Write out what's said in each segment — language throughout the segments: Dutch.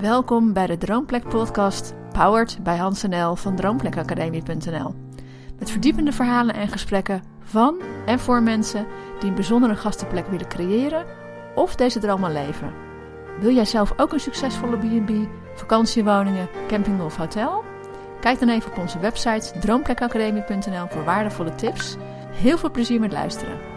Welkom bij de Droomplek podcast, powered bij Hans NL van droomplekacademie.nl. Met verdiepende verhalen en gesprekken van en voor mensen die een bijzondere gastenplek willen creëren of deze droom al leven. Wil jij zelf ook een succesvolle B&B, vakantiewoningen, camping of hotel? Kijk dan even op onze website droomplekacademie.nl voor waardevolle tips. Heel veel plezier met luisteren.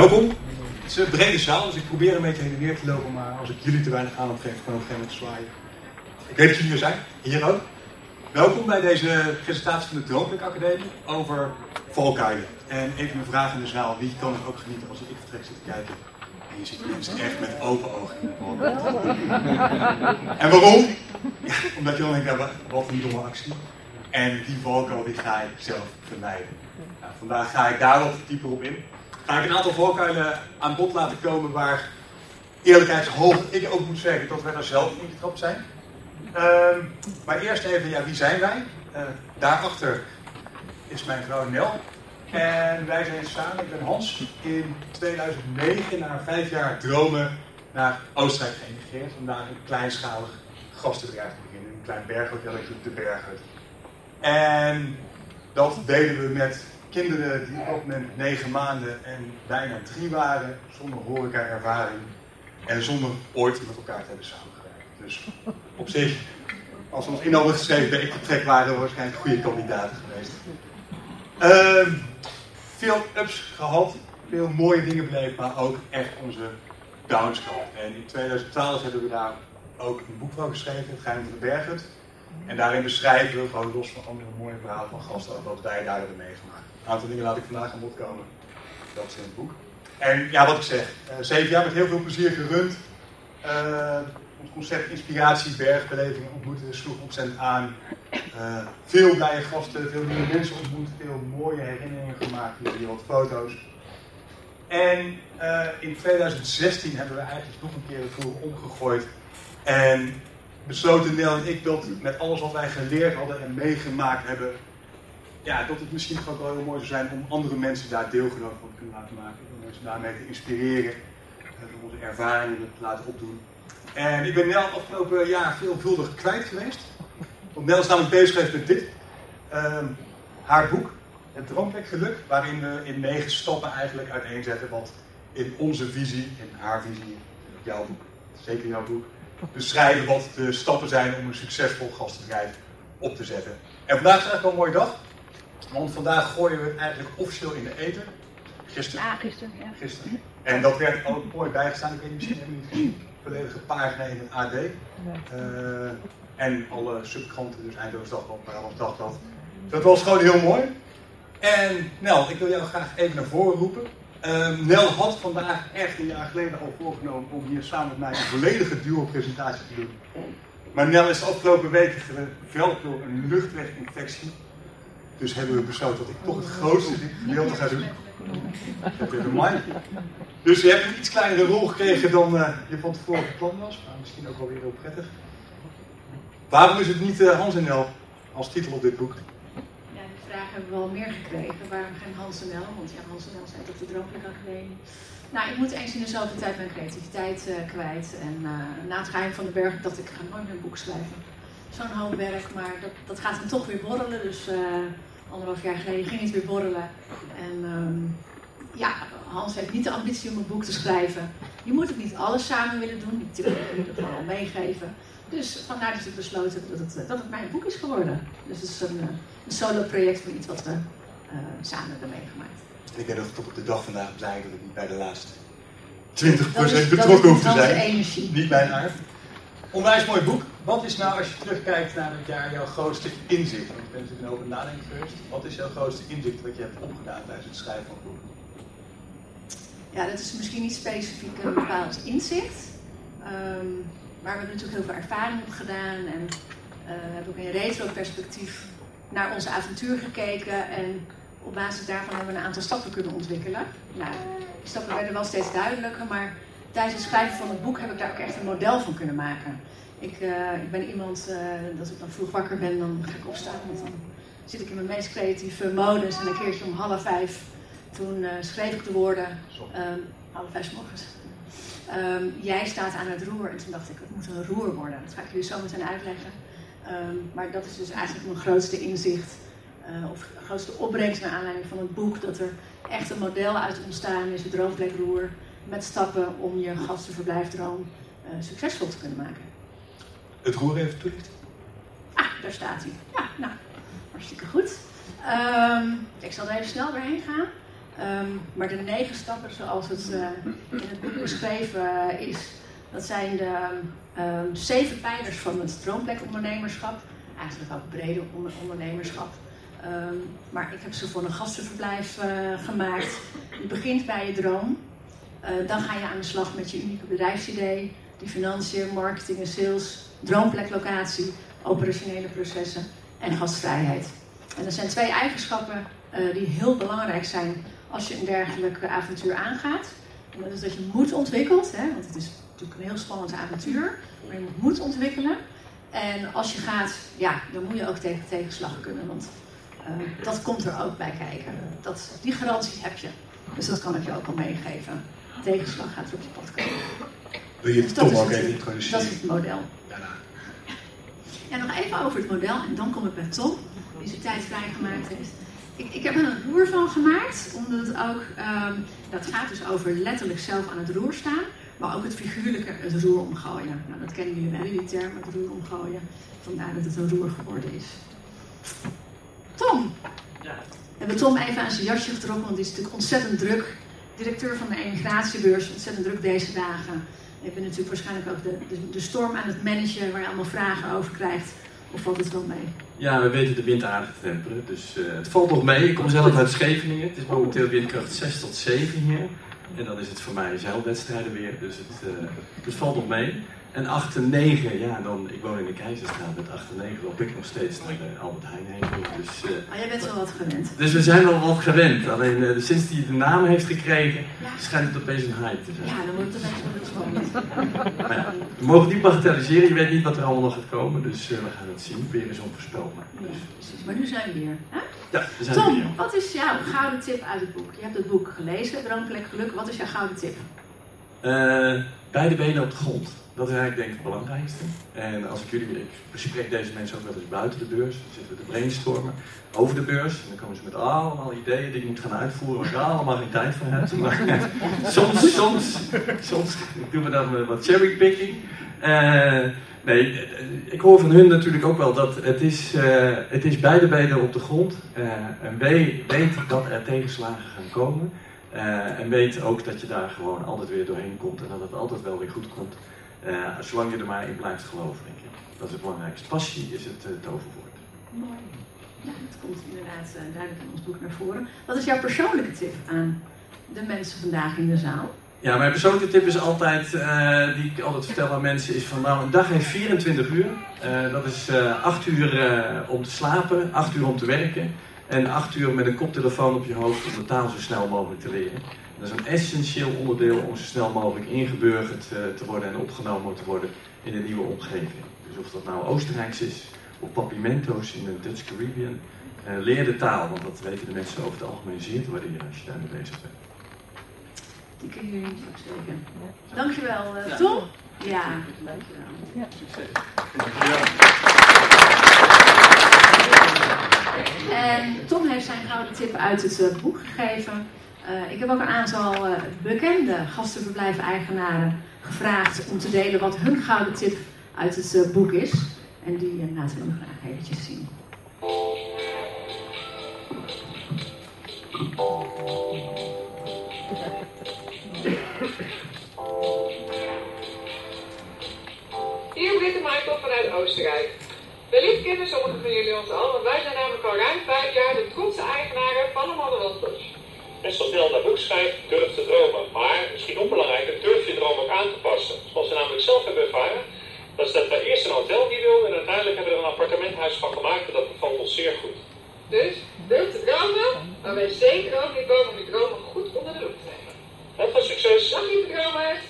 Welkom. Het is een brede zaal, dus ik probeer een beetje heen en weer te lopen, maar als ik jullie te weinig aandacht geef, kan ik op een gegeven moment zwaaien. Ik weet dat jullie er zijn, hier ook. Welkom bij deze presentatie van de Droomplek Academie over valkuilen. En even een vraag in de zaal, wie kan er ook genieten als ik vertrek zit te kijken? En je ziet mensen echt met open ogen in de. En waarom? Ja, omdat je dan denkt, wat een domme actie. En die valkuil ga ik zelf vermijden. Nou, vandaag ga ik daar wat dieper op in ga ik een aantal valkuilen aan bod laten komen waar eerlijkheidshalve ik ook moet zeggen dat wij daar zelf in getrapt zijn. Uh, maar eerst even, ja, wie zijn wij? Uh, daarachter is mijn vrouw Nel. En wij zijn samen, ik ben Hans, in 2009 na vijf jaar dromen naar Oostenrijk geëmigreerd. Om daar een kleinschalig gastenbedrijf te beginnen. Een klein berghotelletje op de Berghut. En dat deden we met kinderen die op dat negen maanden en bijna drie waren, zonder horeca-ervaring en zonder ooit met elkaar te hebben samengewerkt. Dus op zich, als we ons in hadden geschreven bij vertrek, waren waarschijnlijk goede kandidaten geweest. Uh, veel ups gehad, veel mooie dingen beleefd, maar ook echt onze downs gehad. En in 2012 hebben we daar ook een boek van geschreven, Het Geheim van de Bergen. En daarin beschrijven we gewoon los van andere mooie verhalen van gasten wat wij daar hebben meegemaakt. Een aantal dingen laat ik vandaag aan bod komen. Dat is in het boek. En ja, wat ik zeg, uh, zeven jaar met heel veel plezier gerund. Uh, ons concept inspiratie, bergbeleving ontmoeten sloeg ontzettend aan. Uh, veel blije gasten, veel nieuwe mensen ontmoet, veel mooie herinneringen gemaakt, hier wat foto's. En in 2016 hebben we eigenlijk nog een keer de vloer omgegooid. En besloten Nel en ik dat met alles wat wij geleerd hadden en meegemaakt hebben, ja, dat het misschien ook wel heel mooi zou zijn om andere mensen daar deelgenoot van te kunnen laten maken. Om mensen daarmee te inspireren, om onze ervaringen te laten opdoen. En ik ben Nel afgelopen jaar veelvuldig kwijt geweest. Want Nel is namelijk bezig geweest met dit. Uh, haar boek, Het Droomplek Geluk, waarin we in negen stappen eigenlijk uiteenzetten wat in onze visie, in haar visie, jouw boek, zeker jouw boek, beschrijven wat de stappen zijn om een succesvol gastbedrijf op te zetten. En vandaag is eigenlijk wel een mooie dag. Want vandaag gooien we het eigenlijk officieel in de eten. Gisteren. Ja, gisteren. Ja. Gisteren. En dat werd ook mooi bijgestaan. Ik weet niet, misschien hebben jullie het. Volledige pagina in het AD. Uh, en alle subkranten, dus Eindhoven Dagblad, Brabants Dagblad. Dat was gewoon heel mooi. En Nel, ik wil jou graag even naar voren roepen. Nel had vandaag echt een jaar geleden al voorgenomen om hier samen met mij een volledige duo-presentatie te doen. Maar Nel is de afgelopen weken geveld door een luchtweginfectie. Dus hebben we besloten dat ik toch het grootste gedeelte ga doen. Dat is een Dus je hebt een iets kleinere rol gekregen dan uh, je van tevoren gepland was. Maar misschien ook wel weer heel prettig. Waarom is het niet uh, Hans en Nel als titel op dit boek? Die vraag hebben we wel meer gekregen. Waarom geen Hans en? Want ja, Hans en Nel zijn toch de Academie. Nou, ik moet eens in dezelfde tijd mijn creativiteit uh, kwijt. En na het geheim van de berg dacht ik, ga nooit meer een boek schrijven. Zo'n hoop werk, maar dat, dat gaat dan toch weer borrelen. Dus anderhalf jaar geleden ging het weer borrelen. En um, ja, Hans heeft niet de ambitie om een boek te schrijven. Je moet het niet alles samen willen doen. Natuurlijk moet het gewoon meegeven. Dus vandaar dat we besloten dat het, dat het mijn boek is geworden. Dus het is een, een solo project van iets wat we uh, samen hebben meegemaakt. Ik ben nog tot op de dag vandaag blij dat ik niet bij de laatste 20% betrokken hoef te zijn. Energie. Niet mijn aard. Onwijs mooi boek. Wat is nou, als je terugkijkt naar het jaar, jouw grootste inzicht? Want je bent natuurlijk over nadenken geweest. Wat is jouw grootste inzicht wat je hebt opgedaan tijdens het schrijven van het boek? Ja, dat is misschien niet specifiek een bepaald inzicht. Um, maar we hebben natuurlijk heel veel ervaring op gedaan. En uh, we hebben ook in retro-perspectief naar onze avontuur gekeken. En op basis daarvan hebben we een aantal stappen kunnen ontwikkelen. Nou, die stappen werden wel steeds duidelijker, maar tijdens het schrijven van het boek heb ik daar ook echt een model van kunnen maken. Ik, uh, ik ben iemand, uh, dat ik dan vroeg wakker ben, dan ga ik opstaan. Want dan zit ik in mijn meest creatieve modus. En een keertje om half vijf, toen uh, schreef ik de woorden, um, half vijf morgens. Um, jij staat aan het roer. En toen dacht ik, het moet een roer worden. Dat ga ik jullie zo meteen uitleggen. Um, maar dat is dus eigenlijk mijn grootste inzicht. of grootste opbrengst naar aanleiding van het boek. Dat er echt een model uit ontstaan is, het droomplekroer. Met stappen om je gastenverblijfdroom succesvol te kunnen maken. Het roer even toelichten. Ah, daar staat hij. Ja, nou, hartstikke goed. Um, ik zal er even snel doorheen gaan. Um, maar de negen stappen zoals het uh, in het boek beschreven is, dat zijn de um, zeven pijlers van het droomplekondernemerschap. Eigenlijk ook brede ondernemerschap. maar ik heb ze voor een gastenverblijf uh, gemaakt. Je begint bij je droom. Dan ga je aan de slag met je unieke bedrijfsidee, die financiën, marketing en sales, droompleklocatie, operationele processen en gastvrijheid. En er zijn twee eigenschappen die heel belangrijk zijn als je een dergelijk avontuur aangaat. En dat is dat je moed ontwikkelt, hè, want het is natuurlijk een heel spannend avontuur, maar je moet moed ontwikkelen. En als je gaat, ja, dan moet je ook tegen tegenslag kunnen, want uh, dat komt er ook bij kijken. Dat, die garantie heb je. Dus dat kan ik je ook al meegeven. Tegenslag gaat er op je pad komen. Wil je het dus Tom ook even introduceren? Dat is het model. En nog even over het model, en dan kom ik bij Tom, die zijn tijd vrijgemaakt heeft. Ik, ik heb er een roer van gemaakt, omdat het ook, um, dat gaat dus over letterlijk zelf aan het roer staan, maar ook het figuurlijke, het roer omgooien. Nou, dat kennen jullie wel, die term, het roer omgooien. Vandaar dat het een roer geworden is. Tom! Ja. We hebben Tom even aan zijn jasje getrokken, want die is natuurlijk ontzettend druk. Directeur van de emigratiebeurs, ontzettend druk deze dagen. Ik ben natuurlijk waarschijnlijk ook de, de, de, storm aan het managen waar je allemaal vragen over krijgt. Of valt het wel mee? Ja, we weten de wind aardig te temperen. Dus uh, het valt nog mee. Ik kom zelf uit Scheveningen. Het is momenteel windkracht 6 tot 7 hier. En dan is het voor mij zeilwedstrijden weer. Dus het, uh, het valt nog mee. En 8 en 9, ja, dan, ik woon in de Keizerstraat. Met 8 en 9 loop ik nog steeds naar de Albert Heijn heen. Dus, uh, oh, jij bent wel wat gewend. Dus we zijn wel wat gewend. Alleen uh, sinds hij de naam heeft gekregen, ja. schijnt het opeens een hype te zijn. Ja, dan wordt het opeens wel spannend. maar ja, we mogen niet bagatelliseren. Je weet niet wat er allemaal nog gaat komen. Dus uh, we gaan het zien. Weer eens onvoorspelbaar. Ja, precies. Maar nu zijn we hier. Hè? Ja, we zijn Tom, wat is jouw gouden tip uit het boek? Je hebt het boek gelezen, Droomplek Geluk. Wat is jouw gouden tip? beide benen op de grond. Dat is eigenlijk denk ik het belangrijkste. En als ik jullie, ik bespreek deze mensen ook wel eens buiten de beurs. Dan zitten we te brainstormen over de beurs. En dan komen ze met allemaal ideeën die ik moet gaan uitvoeren waar ik allemaal geen tijd voor heb. Soms, soms, soms doen we dan wat cherrypicking. Uh, nee, ik hoor van hun natuurlijk ook wel dat het is, het is beide benen op de grond. Uh, en weet, weet dat er tegenslagen gaan komen. en weet ook dat je daar gewoon altijd weer doorheen komt en dat het altijd wel weer goed komt. Uh, zolang je er maar in blijft geloven, denk ik. Dat is het belangrijkste. Passie is het uh, toverwoord. Mooi. Ja, dat komt inderdaad uh, duidelijk in ons boek naar voren. Wat is jouw persoonlijke tip aan de mensen vandaag in de zaal? Ja, mijn persoonlijke tip is altijd, die ik altijd vertel aan mensen, is van nou, een dag heeft 24 uur. dat is 8 uur om te slapen, 8 uur om te werken en 8 uur met een koptelefoon op je hoofd om de taal zo snel mogelijk te leren. Dat is een essentieel onderdeel om zo snel mogelijk ingeburgerd uh, te worden en opgenomen te worden in een nieuwe omgeving. Dus of dat nou Oostenrijks is of Papimento's in de Dutch Caribbean, uh, leer de taal, want dat weten de mensen over het algemeen zeer te waarderen als je daarmee bezig bent. Die kunnen jullie niet zeker. Dankjewel, uh, Tom. Ja, dankjewel. Ja. Succes. En Tom heeft zijn gouden tip uit het boek gegeven. Uh, ik heb ook een aantal uh, bekende gastenverblijf-eigenaren gevraagd om te delen wat hun gouden tip uit het uh, boek is. En die laten we nog graag eventjes zien. Hier Britte Michael vanuit Oostenrijk. Wellicht kennen sommigen van jullie ons al, want wij zijn namelijk al ruim vijf jaar de trotse eigenaren van de Model En zo snel naar boek schrijft, durf te dromen. Maar misschien onbelangrijker, durf je droom ook aan te passen. Zoals we namelijk zelf hebben ervaren, dat is dat we eerst een hotel die wilden en uiteindelijk hebben we er een appartementhuis van gemaakt en dat bevalt ons zeer goed. Dus, durf te dromen, maar wij zeker ook niet boven om die dromen goed onder de loep te nemen. Heel veel succes! Dag lieve dromers!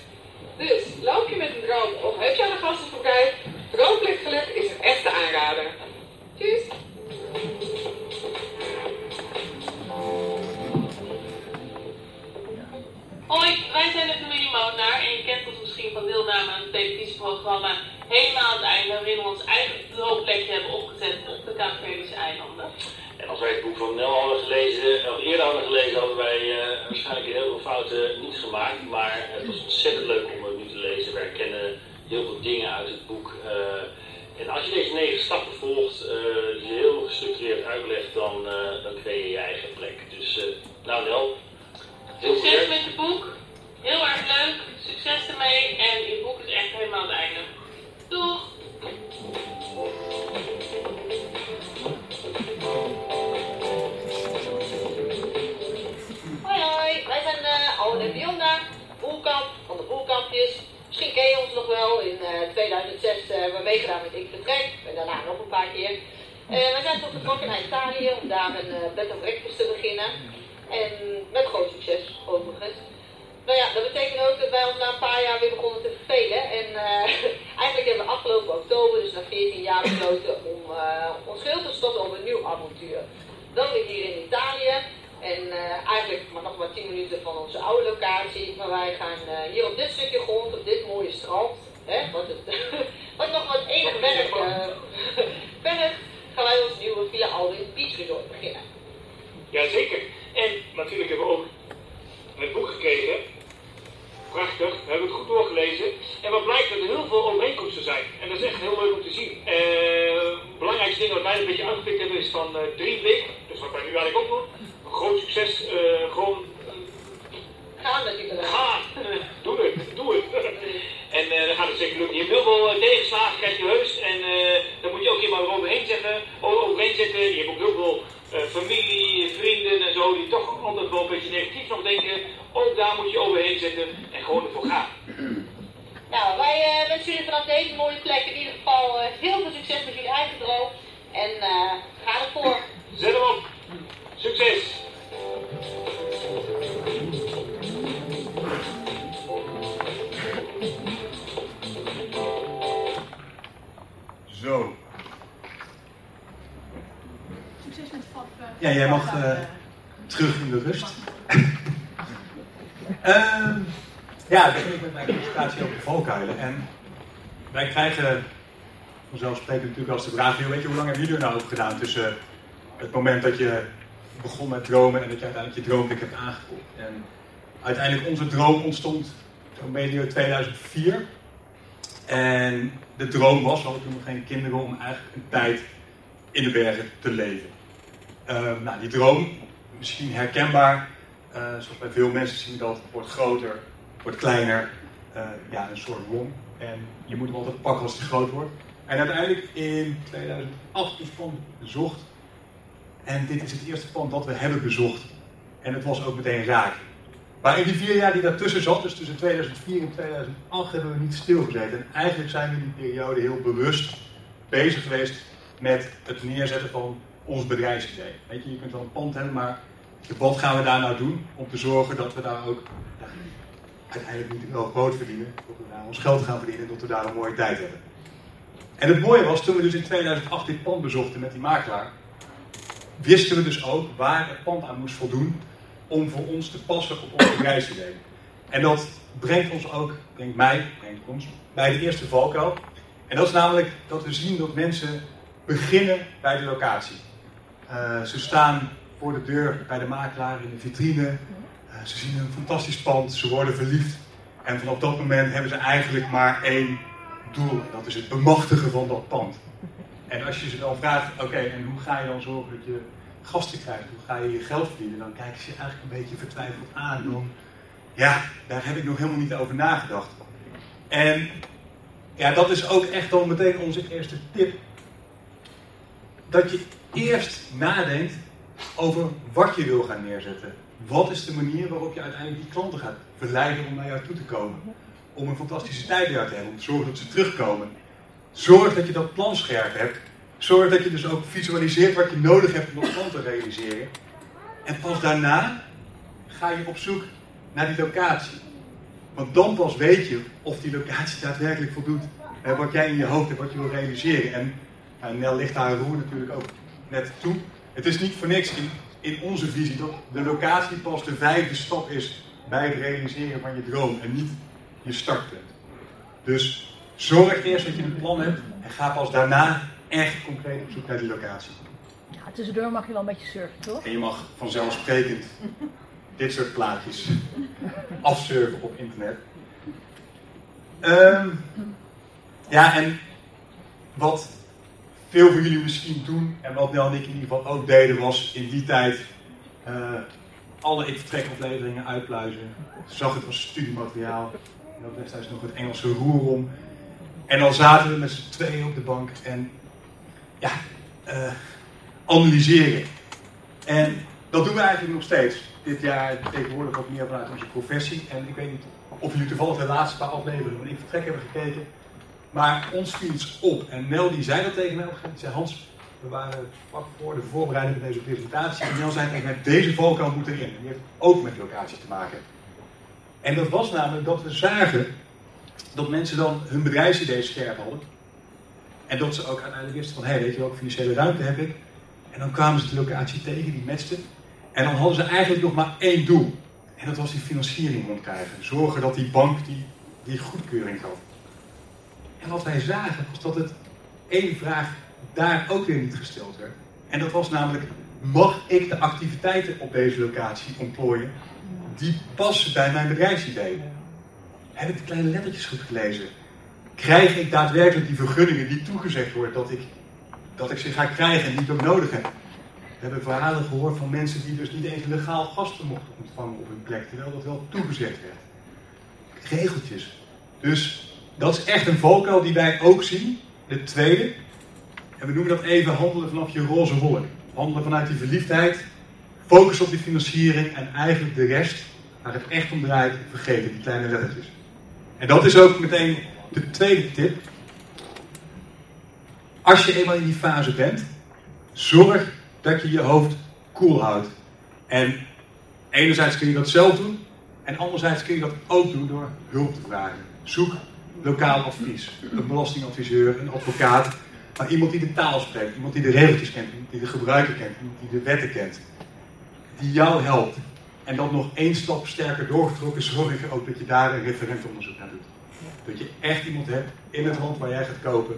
Dus, loop je met een droom of heb je aan een gastenverblijf? Droomblikgeluk is een echte aanrader. Deelname aan het televisieprogramma Helemaal aan het einde, waarin we ons eigen droomplekje hebben opgezet op de Kaapverdische eilanden. En als wij het boek van Nel hadden gelezen, of eerder hadden gelezen, hadden wij eh, waarschijnlijk heel veel fouten niet gemaakt. Maar het was ontzettend leuk om het nu te lezen. We herkennen heel veel dingen uit het boek. eh, en als je deze negen stappen volgt, eh, die je heel gestructureerd uitlegt, dan, dan creëer je je eigen plek. Dus nou Nel, heel Succes met je boek, heel erg leuk, succes ermee en je boek is echt helemaal aan het einde. Doeg! Hoi hoi, wij zijn uh, Owen en Dionda, Boelkamp van de Boelkampjes. Misschien ken je ons nog wel, in eh, 2006 eh, hebben we meegedaan met Ik Vertrek en daarna nog een paar keer. Eh, wij zijn toch vertrokken naar Italië om daar een eh, bed and breakfast te beginnen. En met groot succes overigens. Nou ja, dat betekent ook dat wij ons na een paar jaar weer begonnen te vervelen. En eh, eigenlijk hebben we afgelopen oktober, dus na 14 jaar, besloten om eh, ons geheel te stoppen op een nieuw avontuur. Dan weer hier in Italië. En eh, eigenlijk maar nog maar 10 minuten van onze oude locatie. Maar wij gaan eh, hier op dit stukje grond, op dit mooie strand, hè, wat, het, wat nog wat enig werk eh vergt, gaan wij ons nieuwe Villa Alwin Beach Resort beginnen. Jazeker. En natuurlijk hebben we ook het boek gekregen. Prachtig, we hebben het goed doorgelezen. En wat blijkt dat er heel veel overeenkomsten zijn. En dat is echt heel leuk om te zien. Het belangrijkste ding wat wij een beetje aangepikt hebben is van eh drie blik. Dus wat wij nu eigenlijk ook doen. Een groot succes. eh, gewoon Gaan natuurlijk. Ga, eh, doe het, doe het. En dan gaat het zeker lukken. Je hebt heel veel tegenslagen, krijg je heus. En dan moet je ook iemand overheen zetten, o- overheen zetten. Je hebt ook heel veel familie, vrienden en zo, die toch altijd wel een beetje negatief nog denken. Ook daar moet je overheen zetten en gewoon ervoor gaan. Nou, wij eh, wensen jullie vanaf deze mooie plek in ieder geval eh, heel veel succes met jullie eigen droom. En eh, ga ervoor. Zet hem op. Succes! Zo. Succes met Fab. Ja, jij mag terug in de rust. Ehm, ja, ik met mijn presentatie over de valkuilen. En wij krijgen vanzelfsprekend natuurlijk als de vraag, weet je, hoe lang hebben jullie er nou over gedaan tussen het moment dat je begon met dromen en dat je uiteindelijk je droomplek hebt aangekocht. En uiteindelijk onze droom ontstond zo'n medio 2004. En de droom was, we hadden toen nog geen kinderen, om eigenlijk een tijd in de bergen te leven. Ehm, nou, die droom, misschien herkenbaar, eh, zoals bij veel mensen zien dat, wordt groter, wordt kleiner, eh, ja, een soort wom. En je moet hem altijd pakken als hij groot wordt. En uiteindelijk in 2008 ons pand bezocht. En dit is het eerste pand dat we hebben bezocht. En het was ook meteen raak. Maar in die vier jaar die daartussen zat, dus tussen 2004 en 2008, hebben we niet stilgezeten. En eigenlijk zijn we in die periode heel bewust bezig geweest met het neerzetten van ons bedrijfsidee. Weet je, je kunt wel een pand hebben, maar wat gaan we daar nou doen om te zorgen dat we daar ook uiteindelijk niet wel brood verdienen, dat we daar ons geld gaan verdienen en dat we daar een mooie tijd hebben. En het mooie was, toen we dus in 2008 dit pand bezochten met die makelaar, wisten we dus ook waar het pand aan moest voldoen om voor ons te passen op ons bedrijfsidee. En dat brengt ons ook, brengt mij, brengt ons, bij de eerste valkuil. En dat is namelijk dat we zien dat mensen beginnen bij de locatie. Eh, ze staan voor de deur bij de makelaar in de vitrine. Ze zien een fantastisch pand, ze worden verliefd. En vanaf dat moment hebben ze eigenlijk maar één doel. En dat is het bemachtigen van dat pand. En als je ze dan vraagt, oké, en hoe ga je dan zorgen dat je gasten krijgt? Hoe ga je je geld verdienen? Dan kijken ze je eigenlijk een beetje vertwijfeld aan. Dan, ja, daar heb ik nog helemaal niet over nagedacht. En ja, dat is ook echt dan meteen onze eerste tip. Dat je eerst nadenkt over wat je wil gaan neerzetten. Wat is de manier waarop je uiteindelijk die klanten gaat verleiden om naar jou toe te komen? Om een fantastische tijd bij jou te hebben, om te zorgen dat ze terugkomen. Zorg dat je dat plan scherp hebt. Zorg dat je dus ook visualiseert wat je nodig hebt om dat plan te realiseren. En pas daarna ga je op zoek naar die locatie. Want dan pas weet je of die locatie daadwerkelijk voldoet aan wat jij in je hoofd hebt, wat je wil realiseren. En nou, Nel ligt daar roer natuurlijk ook net toe. Het is niet voor niks in onze visie dat de locatie pas de vijfde stap is bij het realiseren van je droom en niet je startpunt. Dus zorg eerst dat je een plan hebt en ga pas daarna echt concreet op zoek naar die locatie. Ja, tussendoor mag je wel een beetje surfen, toch? En je mag vanzelfsprekend dit soort plaatjes afsurfen op internet. Ehm, ja, en wat veel van jullie misschien doen, en wat Nel en ik in ieder geval ook deden, was in die tijd eh, alle Ik Vertrek afleveringen uitpluizen. Zag het als studiemateriaal. En dat destijds nog het Engelse roer om. En dan zaten we met z'n tweeën op de bank en ja, eh, analyseren. En dat doen we eigenlijk nog steeds. Dit jaar tegenwoordig wat meer vanuit onze professie. En ik weet niet of jullie toevallig de laatste paar afleveringen van Ik Vertrek hebben gekeken. Maar ons viel iets op. En Nel die zei dat tegen mij op zei Hans, we waren vlak voor de voorbereiding van deze presentatie. En Nel zei tegen mij, deze valkuil moet erin. En die heeft ook met locatie te maken. En dat was namelijk dat we zagen dat mensen dan hun bedrijfsidee scherp hadden. En dat ze ook uiteindelijk wisten van, hé, hey, weet je welke financiële ruimte heb ik? En dan kwamen ze de locatie tegen, die matchte. En dan hadden ze eigenlijk nog maar één doel. En dat was die financiering rondkrijgen. Zorgen dat die bank die, die goedkeuring gaf. En wat wij zagen was dat het één vraag daar ook weer niet gesteld werd. En dat was namelijk, mag ik de activiteiten op deze locatie ontplooien die passen bij mijn bedrijfsidee? Heb ik de kleine lettertjes goed gelezen? Krijg ik daadwerkelijk die vergunningen die toegezegd wordt dat ik, dat ik ze ga krijgen en die ik ook nodig heb? We hebben verhalen gehoord van mensen die dus niet eens legaal gasten mochten ontvangen op hun plek, terwijl dat wel toegezegd werd. Regeltjes. Dus dat is echt een valkuil die wij ook zien. De tweede, en we noemen dat even handelen vanaf je roze wolk. Handelen vanuit die verliefdheid, focus op die financiering en eigenlijk de rest, waar het echt om draait, vergeten, die kleine lettertjes. En dat is ook meteen de tweede tip. Als je eenmaal in die fase bent, zorg dat je je hoofd koel houdt. En enerzijds kun je dat zelf doen, en anderzijds kun je dat ook doen door hulp te vragen. Zoek lokaal advies, een belastingadviseur, een advocaat, maar iemand die de taal spreekt, iemand die de regeltjes kent, die de gebruiker kent, die de wetten kent, die jou helpt. En dan nog één stap sterker doorgetrokken, zorg je ook dat je daar een referentonderzoek naar doet. Dat je echt iemand hebt in het land waar jij gaat kopen,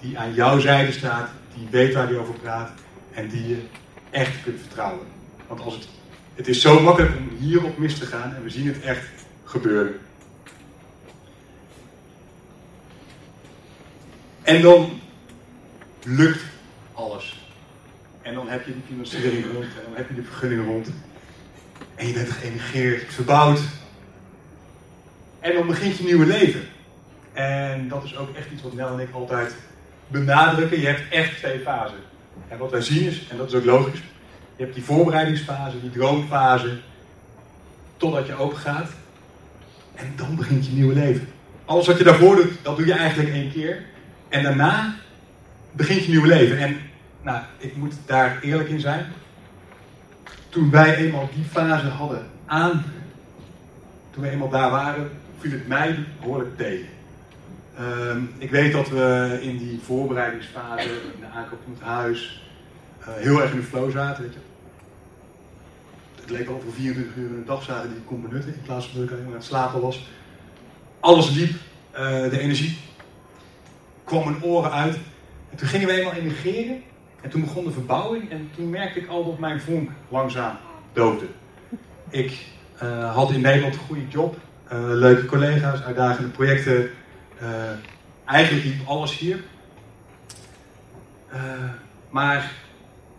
die aan jouw zijde staat, die weet waar hij over praat en die je echt kunt vertrouwen. Want als het, het is zo makkelijk om hierop mis te gaan en we zien het echt gebeuren. En dan lukt alles. En dan heb je die financiering rond en dan heb je de vergunningen rond. En je bent geëmigreerd, verbouwd. En dan begint je nieuwe leven. En dat is ook echt iets wat Nel en ik altijd benadrukken. Je hebt echt twee fasen. En wat wij zien is, en dat is ook logisch, je hebt die voorbereidingsfase, die droomfase, totdat je open gaat. En dan begint je nieuwe leven. Alles wat je daarvoor doet, dat doe je eigenlijk één keer. En daarna begint je nieuwe leven. En nou, ik moet daar eerlijk in zijn. Toen wij eenmaal die fase hadden aan, toen we eenmaal daar waren, viel het mij behoorlijk tegen. Ehm, ik weet dat we in die voorbereidingsfase, in de aankoop van het huis, uh, heel erg in de flow zaten. Weet je. Het leek al we 24 uur in de dag zaten die ik kon benutten, in plaats van dat ik alleen maar aan het slapen was. Alles liep, uh, de energie kwam mijn oren uit. En toen gingen we eenmaal emigreren. En toen begon de verbouwing. En toen merkte ik al dat mijn vonk langzaam doodde. Ik uh, had in Nederland een goede job. Uh, leuke collega's, uitdagende projecten. Uh, eigenlijk liep alles hier. maar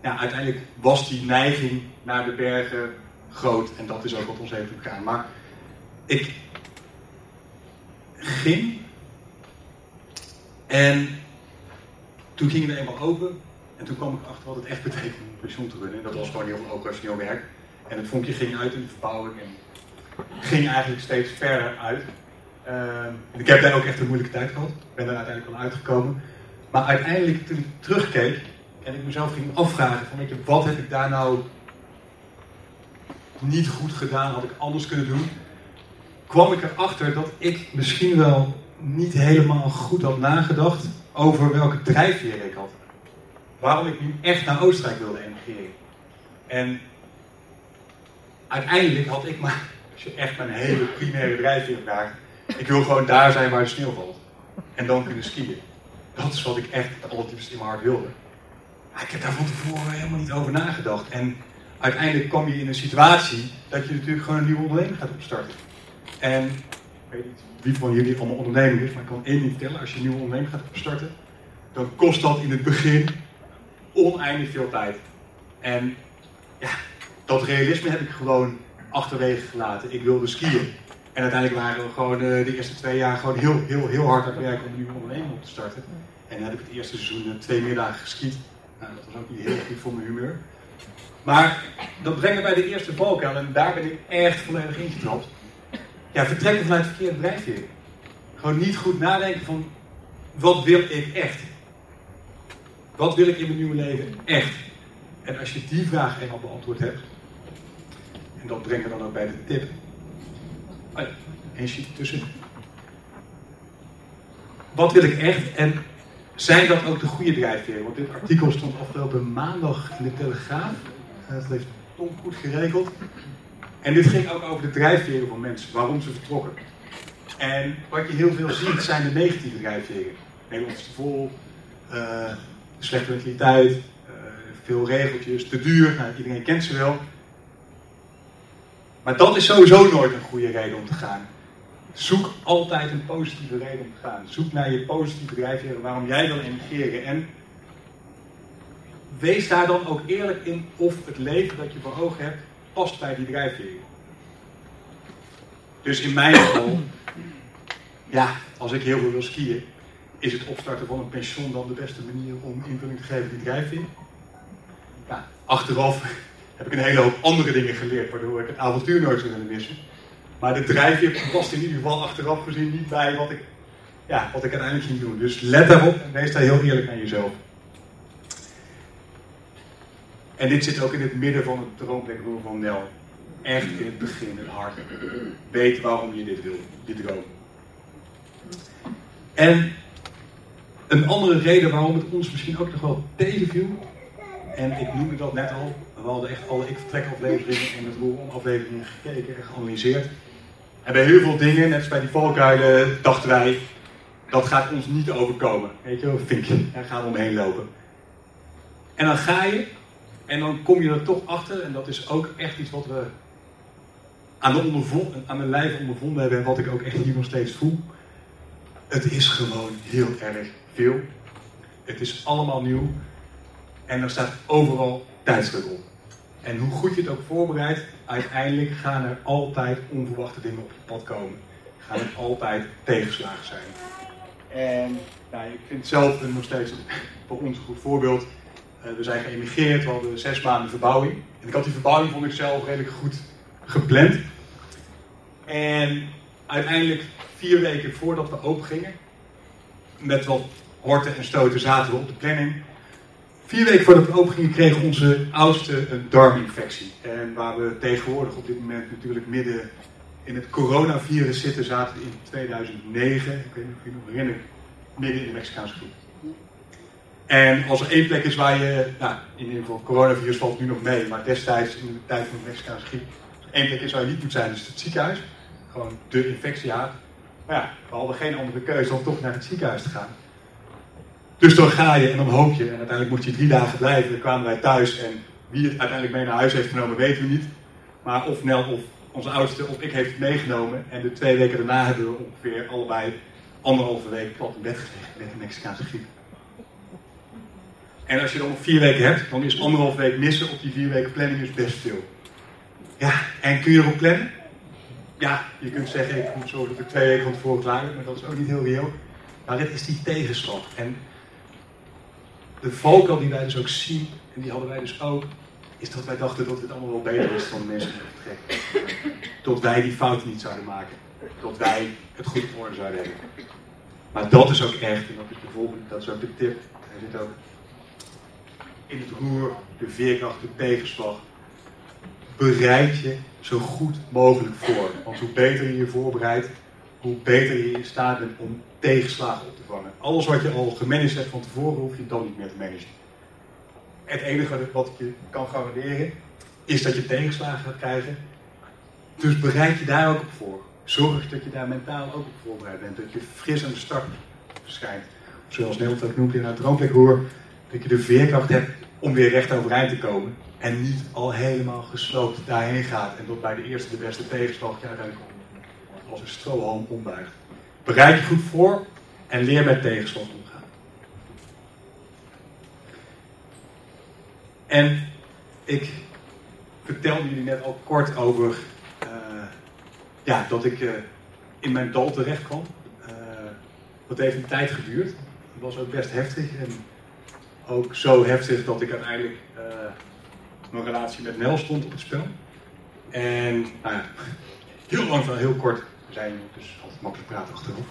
ja, uiteindelijk was die neiging naar de bergen groot. En dat is ook wat ons heeft gegaan. Maar ik ging en toen gingen we eenmaal open. En toen kwam ik achter wat het echt betekent om pensioen te runnen. En dat was gewoon heel veel operationeel werk. En het vonkje ging uit in de verbouwing. En ging eigenlijk steeds verder uit. Uh, ik heb daar ook echt een moeilijke tijd gehad. Ik ben er uiteindelijk wel uitgekomen. Maar uiteindelijk toen ik terugkeek en ik mezelf ging afvragen van weet je, wat heb ik daar nou niet goed gedaan, had ik anders kunnen doen. Kwam ik erachter dat ik misschien wel niet helemaal goed had nagedacht over welke drijfveer ik had. Waarom ik nu echt naar Oostenrijk wilde emigreren. En uiteindelijk had ik maar, als je echt mijn hele primaire drijfveer vraagt, ik wil gewoon daar zijn waar de sneeuw valt. En dan kunnen skiën. Dat is wat ik echt het allerdiepst in mijn hart wilde. Maar ik heb daar van tevoren helemaal niet over nagedacht. En uiteindelijk kom je in een situatie dat je natuurlijk gewoon een nieuwe onderneming gaat opstarten. En ik weet niet wie van jullie allemaal ondernemer is, maar ik kan één ding vertellen. Als je een nieuwe onderneming gaat opstarten, dan kost dat in het begin oneindig veel tijd. En ja, dat realisme heb ik gewoon achterwege gelaten. Ik wilde skiën. En uiteindelijk waren we gewoon uh, de eerste twee jaar gewoon heel, heel, heel hard aan het werken om een nieuwe onderneming op te starten. En dan heb ik het eerste seizoen uh, twee middagen geskiet. Nou, dat was ook niet heel goed voor mijn humeur. Maar dat brengt me bij de eerste valkuil en daar ben ik echt volledig ingetrapt. Ja, vertrekken vanuit verkeerde drijfveer. Gewoon niet goed nadenken van, wat wil ik echt? Wat wil ik in mijn nieuwe leven echt? En als je die vraag eenmaal beantwoord hebt, en dat brengt me dan ook bij de tip. Oh ja, sheet tussen. Wat wil ik echt en zijn dat ook de goede drijfveren? Want dit artikel stond afgelopen maandag in de Telegraaf. Dat heeft Tom goed geregeld. En dit ging ook over de drijfveren van mensen, waarom ze vertrokken. En wat je heel veel ziet zijn de negatieve drijfveren. Nederland te vol, uh, slechte mentaliteit, uh, veel regeltjes, te duur. Nou, iedereen kent ze wel. Maar dat is sowieso nooit een goede reden om te gaan. Zoek altijd een positieve reden om te gaan. Zoek naar je positieve drijfveren waarom jij wil emigreren. En wees daar dan ook eerlijk in of het leven dat je voor ogen hebt past bij die drijfveren. Dus in mijn geval, ja, als ik heel veel wil skiën, is het opstarten van een pension dan de beste manier om invulling te geven die drijfveer? Ja, achteraf heb ik een hele hoop andere dingen geleerd, waardoor ik het avontuur nooit zou willen missen. Maar de drijfveer past in ieder geval achteraf gezien niet bij wat ik, ja, wat ik uiteindelijk ging doen. Dus let daarop en wees daar heel eerlijk aan jezelf. En dit zit ook in het midden van het droomplekroer van Nel. Echt in het begin, het hart. Weet waarom je dit wil, je droom. En een andere reden waarom het ons misschien ook nog wel tegenviel. En ik noemde dat net al. We hadden echt alle ik vertrek afleveringen en het roer afleveringen gekeken en geanalyseerd. En bij heel veel dingen, net als bij die valkuilen, dachten wij, dat gaat ons niet overkomen. Weet je wel, vinkje, daar gaan we omheen lopen. En dan ga je, en dan kom je er toch achter, en dat is ook echt iets wat we aan, de aan lijf ondervonden hebben en wat ik ook echt hier nog steeds voel. Het is gewoon heel erg veel. Het is allemaal nieuw. En er staat overal tijdsdruk op. En hoe goed je het ook voorbereidt, uiteindelijk gaan er altijd onverwachte dingen op je pad komen. Gaan er altijd tegenslagen zijn. En nou, ik vind zelf nog steeds voor ons een goed voorbeeld. Uh, we zijn geëmigreerd, we hadden zes maanden verbouwing. En ik had die verbouwing vond ik zelf redelijk goed gepland. En uiteindelijk vier weken voordat we open gingen, met wat horten en stoten zaten we op de planning. Vier weken voordat we open gingen, kregen onze oudste een darminfectie. En waar we tegenwoordig op dit moment natuurlijk midden in het coronavirus zitten, zaten we in 2009, ik weet niet of je nog herinnert, midden in de Mexicaanse griep. En als er één plek is waar je, nou, in ieder geval coronavirus valt nu nog mee, maar destijds in de tijd van de Mexicaanse griep, één plek is waar je niet moet zijn, is het ziekenhuis. Gewoon de infectiehaard. Maar ja, we hadden geen andere keuze dan toch naar het ziekenhuis te gaan. Dus dan ga je en dan hoop je. En uiteindelijk moet je drie dagen blijven. Dan kwamen wij thuis. En wie het uiteindelijk mee naar huis heeft genomen, weten we niet. Maar of Nel of onze oudste of ik heeft het meegenomen. En de twee weken daarna hebben we ongeveer allebei anderhalve week plat in bed gelegen met de Mexicaanse griep. En als je dan vier weken hebt, dan is anderhalve week missen op die vier weken planning is best veel. Ja, en kun je erop plannen? Ja, je kunt zeggen, ik moet zorgen dat ik twee weken van tevoren klaar ben, maar dat is ook niet heel reëel. Maar dit is die tegenslag. En de valkuil die wij dus ook zien, en die hadden wij dus ook, is dat wij dachten dat het allemaal wel beter is dan mensen die vertrekken. Tot wij die fouten niet zouden maken. Tot wij het goed orde zouden hebben. Maar dat is ook echt, en dat is bijvoorbeeld, dat is ook de tip, zit ook in het roer, de veerkracht, de tegenslag. bereid je zo goed mogelijk voor. Want hoe beter je je voorbereidt, hoe beter je in staat bent om tegenslagen op te vangen. Alles wat je al gemanaged hebt van tevoren, hoef je dan niet meer te managen. Het enige wat ik je kan garanderen, is dat je tegenslagen gaat krijgen. Dus bereid je daar ook op voor. Zorg dat je daar mentaal ook op voorbereid bent. Dat je fris aan de start verschijnt. Zoals Nederland ook noemt in het hoor, dat je de veerkracht hebt om weer recht overeind te komen. En niet al helemaal gesloopt daarheen gaat. En dat bij de eerste de beste tegenslag je als een strohalm ombuigt. Bereid je goed voor en leer met tegenslag omgaan. En ik vertelde jullie net al kort over uh, ja, dat ik uh, in mijn dal terecht kwam. Uh, dat heeft een tijd geduurd. Het was ook best heftig. En ook zo heftig dat ik uiteindelijk mijn relatie met Nel stond op het spel. En nou ja, heel lang van heel kort zijn, dus altijd makkelijk praten achterop.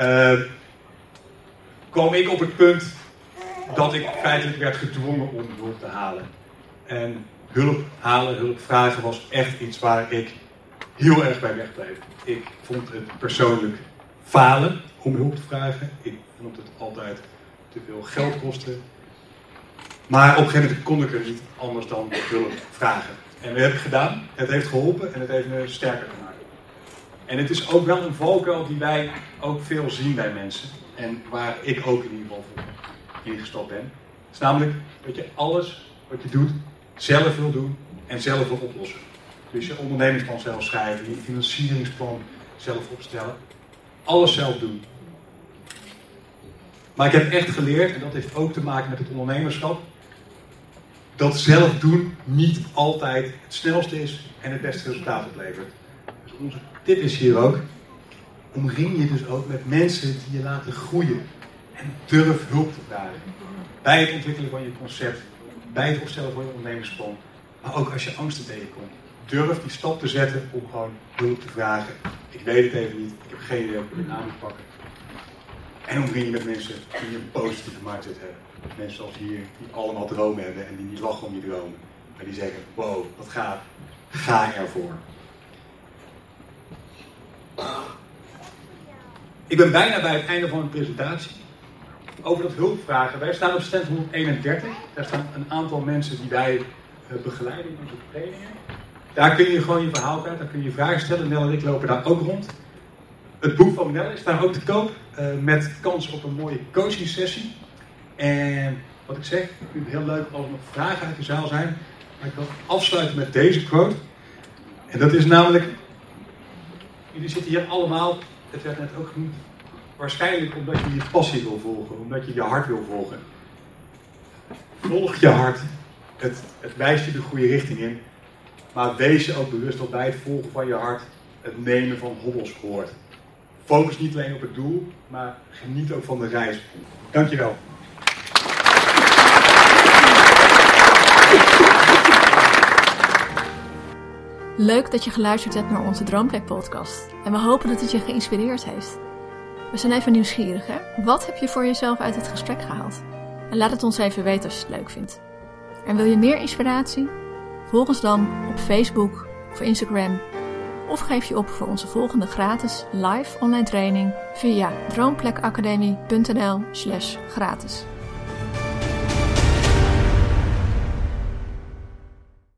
Uh, kwam ik op het punt dat ik feitelijk werd gedwongen om hulp te halen. En hulp halen, hulp vragen was echt iets waar ik heel erg bij wegbleef. Ik vond het persoonlijk falen om hulp te vragen. Ik vond het altijd te veel geld kosten. Maar op een gegeven moment kon ik er niet anders dan hulp vragen. En dat heb ik gedaan. Het heeft geholpen en het heeft me sterker gemaakt. En het is ook wel een valkuil die wij ook veel zien bij mensen. En waar ik ook in ieder geval voor ingestapt ben. Het is namelijk dat je alles wat je doet zelf wil doen en zelf wil oplossen. Dus je ondernemingsplan zelf schrijven, je financieringsplan zelf opstellen. Alles zelf doen. Maar ik heb echt geleerd, en dat heeft ook te maken met het ondernemerschap, dat zelf doen niet altijd het snelste is en het beste resultaat oplevert. Dus onze tip is hier ook, omring je dus ook met mensen die je laten groeien. En durf hulp te vragen. Bij het ontwikkelen van je concept, bij het opstellen van je ondernemingsplan. Maar ook als je angsten tegenkomt. Durf die stap te zetten om gewoon hulp te vragen. Ik weet het even niet, ik heb geen idee hoe ik het aan moet pakken. En omring je met mensen die een positieve mindset hebben. Mensen zoals hier, die allemaal dromen hebben en die niet lachen om je dromen. Maar die zeggen, wow, wat gaaf, ga ervoor. Ik ben bijna bij het einde van mijn presentatie. Over dat hulpvragen. Wij staan op stand 131. Daar staan een aantal mensen die wij eh, begeleiden in onze trainingen. Daar kun je gewoon je verhaal kwijt, daar kun je vragen stellen. Nel en ik lopen daar ook rond. Het boek van Nel is daar ook te koop. Uh, met kans op een mooie coaching sessie. En wat ik zeg, ik vind het heel leuk als er nog vragen uit de zaal zijn. Maar ik wil afsluiten met deze quote. En dat is namelijk jullie zitten hier allemaal, het werd net ook genoemd, waarschijnlijk omdat je je passie wil volgen, omdat je je hart wil volgen. Volg je hart. Het, het wijst je de goede richting in. Maar wees je ook bewust dat bij het volgen van je hart het nemen van hobbels hoort. Focus niet alleen op het doel, maar geniet ook van de reis. Dankjewel. Leuk dat je geluisterd hebt naar onze Droomplek podcast. En we hopen dat het je geïnspireerd heeft. We zijn even nieuwsgierig, hè? Wat heb je voor jezelf uit het gesprek gehaald? En laat het ons even weten als je het leuk vindt. En wil je meer inspiratie? Volg ons dan op Facebook of Instagram. Of geef je op voor onze volgende gratis live online training via droomplekacademie.nl slash gratis.